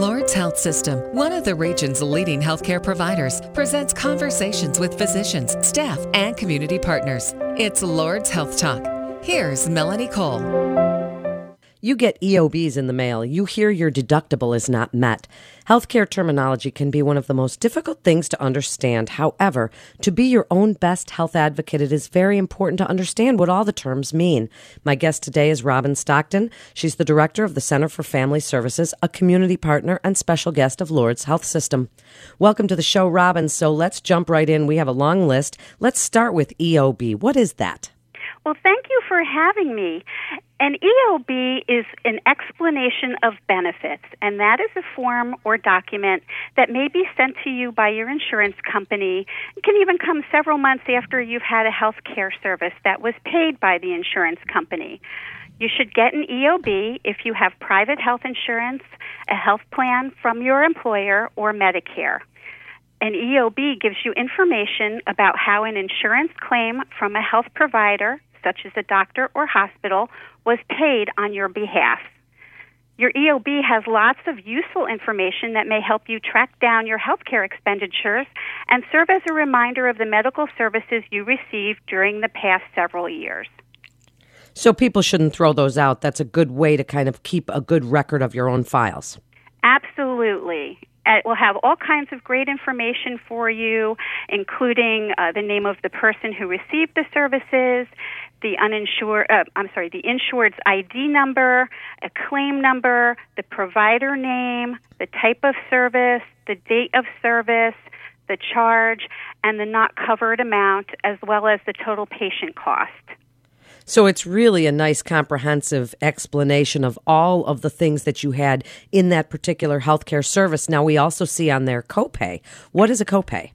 Lourdes Health System, one of the region's leading healthcare providers, presents conversations with physicians, staff, and community partners. It's Lourdes Health Talk. Here's Melanie Cole. You get EOBs in the mail. You hear your deductible is not met. Healthcare terminology can be one of the most difficult things to understand. However, to be your own best health advocate, it is very important to understand what all the terms mean. My guest today is Robin Stockton. She's the director of the Center for Family Services, a community partner and special guest of Lourdes Health System. Welcome to the show, Robin. So let's jump right in. We have a long list. Let's start with EOB. What is that? Well, thank you for having me. An EOB is an explanation of benefits, and that is a form or document that may be sent to you by your insurance company. It can even come several months after you've had a health care service that was paid by the insurance company. You should get an EOB if you have private health insurance, a health plan from your employer, or Medicare. An EOB gives you information about how an insurance claim from a health provider such as a doctor or hospital, was paid on your behalf. Your EOB has lots of useful information that may help you track down your healthcare expenditures and serve as a reminder of the medical services you received during the past several years. So people shouldn't throw those out. That's a good way to kind of keep a good record of your own files. Absolutely. It will have all kinds of great information for you, including uh, the name of the person who received the services, the uninsured, uh, I'm sorry, the insured's ID number, a claim number, the provider name, the type of service, the date of service, the charge, and the not covered amount, as well as the total patient cost. So it's really a nice comprehensive explanation of all of the things that you had in that particular healthcare service. Now we also see on there copay. What is a copay?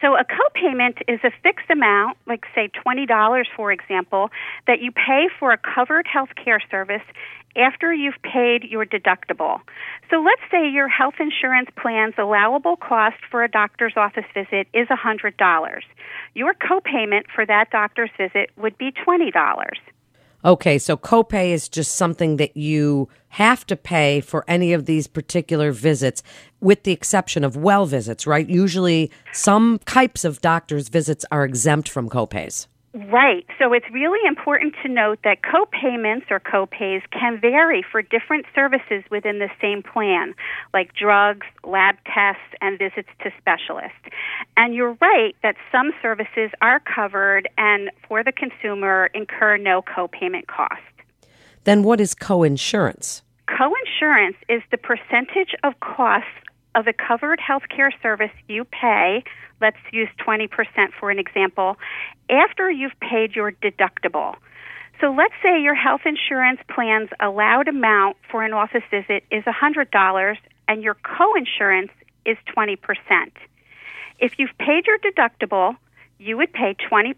So a copayment is a fixed amount, like say $20 for example, that you pay for a covered health care service after you've paid your deductible. So let's say your health insurance plan's allowable cost for a doctor's office visit is $100. Your copayment for that doctor's visit would be $20. Okay, so copay is just something that you have to pay for any of these particular visits, with the exception of well visits, right? Usually, some types of doctors' visits are exempt from copays. Right. So it's really important to note that co-payments or co-pays can vary for different services within the same plan, like drugs, lab tests, and visits to specialists. And you're right that some services are covered and for the consumer incur no co-payment cost. Then what is co-insurance? Co-insurance is the percentage of costs of a covered healthcare service you pay let's use 20% for an example, after you've paid your deductible. So let's say your health insurance plan's allowed amount for an office visit is $100 and your coinsurance is 20%. If you've paid your deductible, you would pay 20%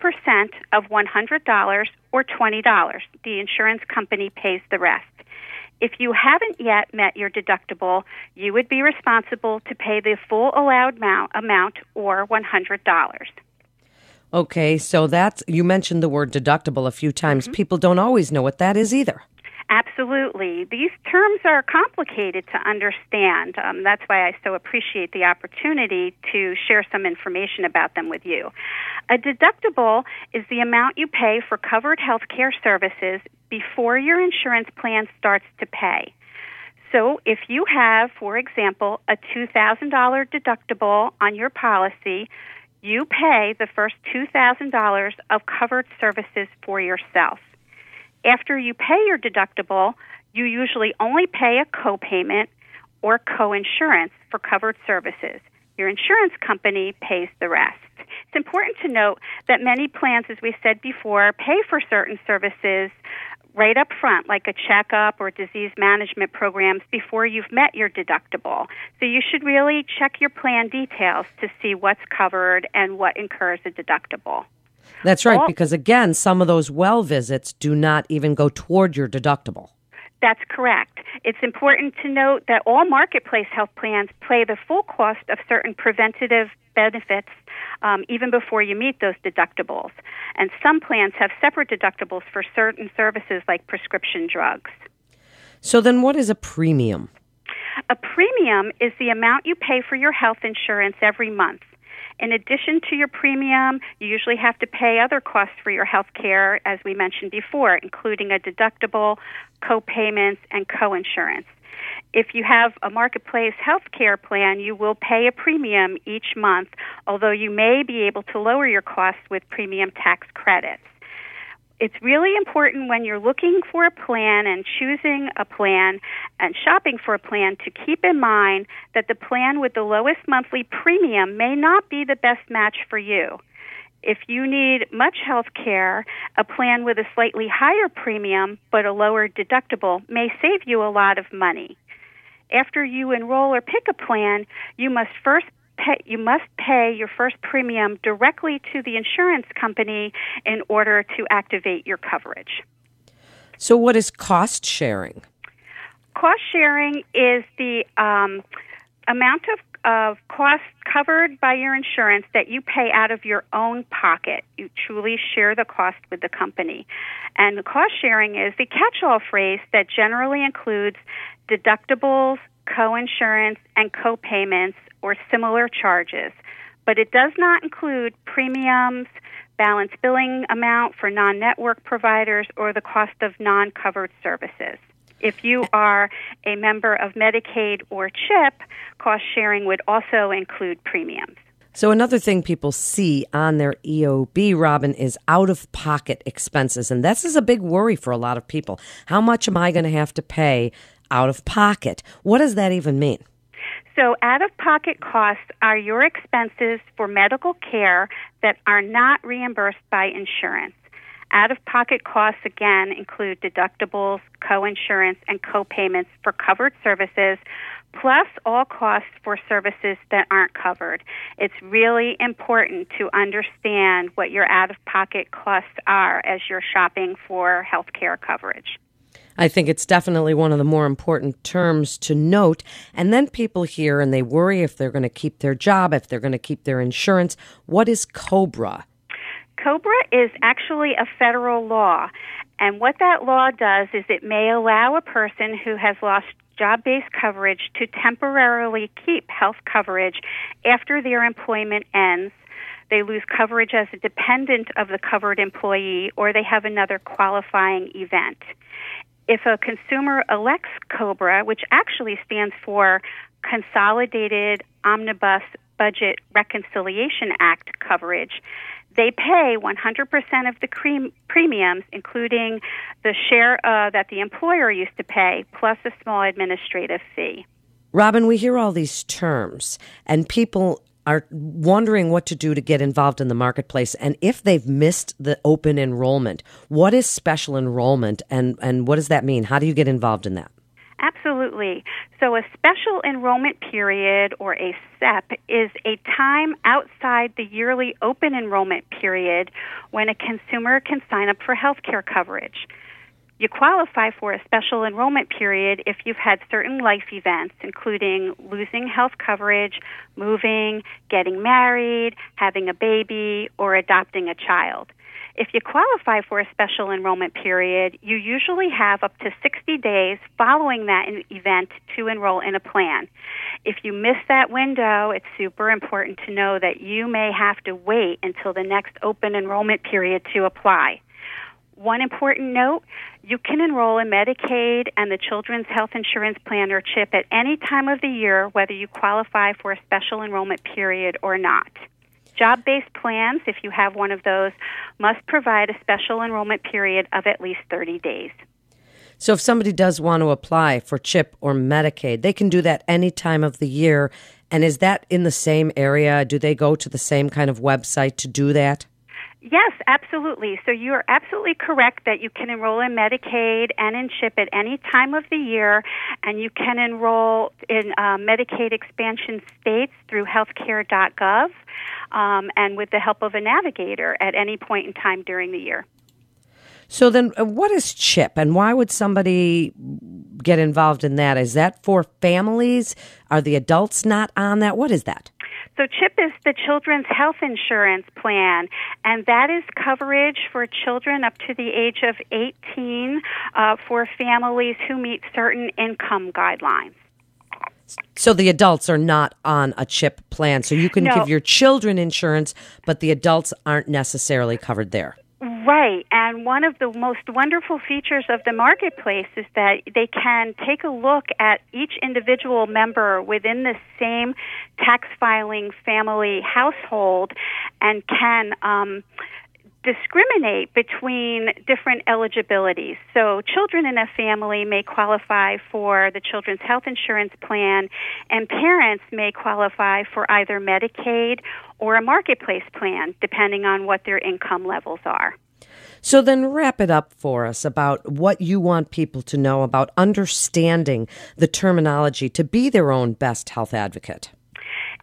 of $100 or $20. The insurance company pays the rest. If you haven't yet met your deductible, you would be responsible to pay the full allowed amount, amount or $100. Okay, so that's you mentioned the word deductible a few times. Mm-hmm. People don't always know what that is either. Absolutely. These terms are complicated to understand. Um, that's why I so appreciate the opportunity to share some information about them with you. A deductible is the amount you pay for covered health care services before your insurance plan starts to pay. So, if you have, for example, a $2,000 deductible on your policy, you pay the first $2,000 of covered services for yourself. After you pay your deductible, you usually only pay a copayment or coinsurance for covered services. Your insurance company pays the rest. It's important to note that many plans, as we said before, pay for certain services right up front, like a checkup or disease management programs before you've met your deductible. So you should really check your plan details to see what's covered and what incurs a deductible. That's right, because again, some of those well visits do not even go toward your deductible. That's correct. It's important to note that all marketplace health plans pay the full cost of certain preventative benefits um, even before you meet those deductibles. And some plans have separate deductibles for certain services like prescription drugs. So, then what is a premium? A premium is the amount you pay for your health insurance every month. In addition to your premium, you usually have to pay other costs for your health care, as we mentioned before, including a deductible, co-payments, and co-insurance. If you have a marketplace health care plan, you will pay a premium each month, although you may be able to lower your costs with premium tax credits it's really important when you're looking for a plan and choosing a plan and shopping for a plan to keep in mind that the plan with the lowest monthly premium may not be the best match for you. If you need much health care, a plan with a slightly higher premium but a lower deductible may save you a lot of money. After you enroll or pick a plan, you must first pay, you must pay your first premium directly to the insurance company in order to activate your coverage. So, what is cost sharing? Cost sharing is the um, amount of of costs covered by your insurance that you pay out of your own pocket. You truly share the cost with the company. And the cost sharing is the catch all phrase that generally includes deductibles, co-insurance, and co-payments or similar charges, but it does not include premiums, balance billing amount for non-network providers, or the cost of non-covered services. If you are a member of Medicaid or CHIP, cost sharing would also include premiums. So, another thing people see on their EOB, Robin, is out of pocket expenses. And this is a big worry for a lot of people. How much am I going to have to pay out of pocket. What does that even mean? So, out of pocket costs are your expenses for medical care that are not reimbursed by insurance. Out of pocket costs again include deductibles, co insurance, and co payments for covered services, plus all costs for services that aren't covered. It's really important to understand what your out of pocket costs are as you're shopping for health care coverage. I think it's definitely one of the more important terms to note. And then people hear and they worry if they're going to keep their job, if they're going to keep their insurance. What is COBRA? COBRA is actually a federal law. And what that law does is it may allow a person who has lost job based coverage to temporarily keep health coverage after their employment ends. They lose coverage as a dependent of the covered employee, or they have another qualifying event if a consumer elects COBRA, which actually stands for Consolidated Omnibus Budget Reconciliation Act coverage, they pay 100% of the cre- premiums, including the share uh, that the employer used to pay, plus a small administrative fee. Robin, we hear all these terms, and people are wondering what to do to get involved in the marketplace and if they've missed the open enrollment what is special enrollment and and what does that mean how do you get involved in that Absolutely. So, a special enrollment period or a SEP is a time outside the yearly open enrollment period when a consumer can sign up for health care coverage. You qualify for a special enrollment period if you've had certain life events, including losing health coverage, moving, getting married, having a baby, or adopting a child. If you qualify for a special enrollment period, you usually have up to 60 days following that event to enroll in a plan. If you miss that window, it's super important to know that you may have to wait until the next open enrollment period to apply. One important note you can enroll in Medicaid and the Children's Health Insurance Plan or CHIP at any time of the year, whether you qualify for a special enrollment period or not. Job based plans, if you have one of those, must provide a special enrollment period of at least 30 days. So, if somebody does want to apply for CHIP or Medicaid, they can do that any time of the year. And is that in the same area? Do they go to the same kind of website to do that? Yes, absolutely. So you are absolutely correct that you can enroll in Medicaid and in CHIP at any time of the year, and you can enroll in uh, Medicaid expansion states through healthcare.gov um, and with the help of a navigator at any point in time during the year. So then, uh, what is CHIP, and why would somebody get involved in that? Is that for families? Are the adults not on that? What is that? So CHIP is the Children's Health Insurance Plan, and that is coverage for children up to the age of 18 uh, for families who meet certain income guidelines. So the adults are not on a CHIP plan. So you can No. give your children insurance, but the adults aren't necessarily covered there. Right. And one of the most wonderful features of the marketplace is that they can take a look at each individual member within the same tax filing family household and can um, discriminate between different eligibilities. So, children in a family may qualify for the Children's Health Insurance Plan, and parents may qualify for either Medicaid or a marketplace plan, depending on what their income levels are. So then wrap it up for us about what you want people to know about understanding the terminology to be their own best health advocate.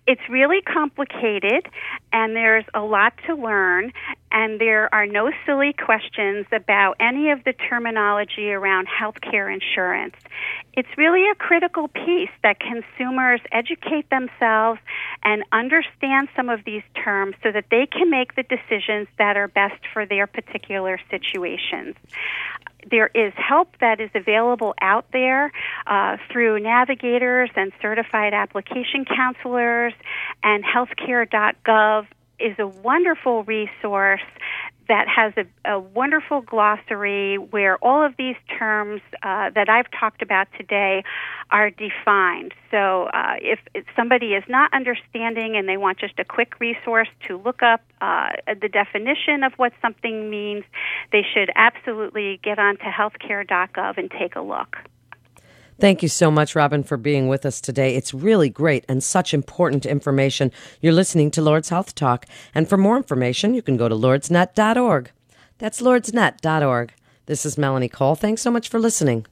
It's really complicated, and there's a lot to learn, and there are no silly questions about any of the terminology around healthcare insurance. It's really a critical piece that consumers educate themselves and understand some of these terms so that they can make the decisions that are best for their particular situations there is help that is available out there uh, through navigators and certified application counselors, and healthcare.gov is a wonderful resource that has a, a wonderful glossary where all of these terms uh, that I've talked about today are defined. So uh, if, if somebody is not understanding and they want just a quick resource to look up uh, the definition of what something means, they should absolutely get onto healthcare.gov and take a look. Thank you so much, Robin, for being with us today. It's really great and such important information. You're listening to Lourdes Health Talk. And for more information, you can go to lourdesnet.org. That's lourdesnet.org. This is Melanie Cole. Thanks so much for listening.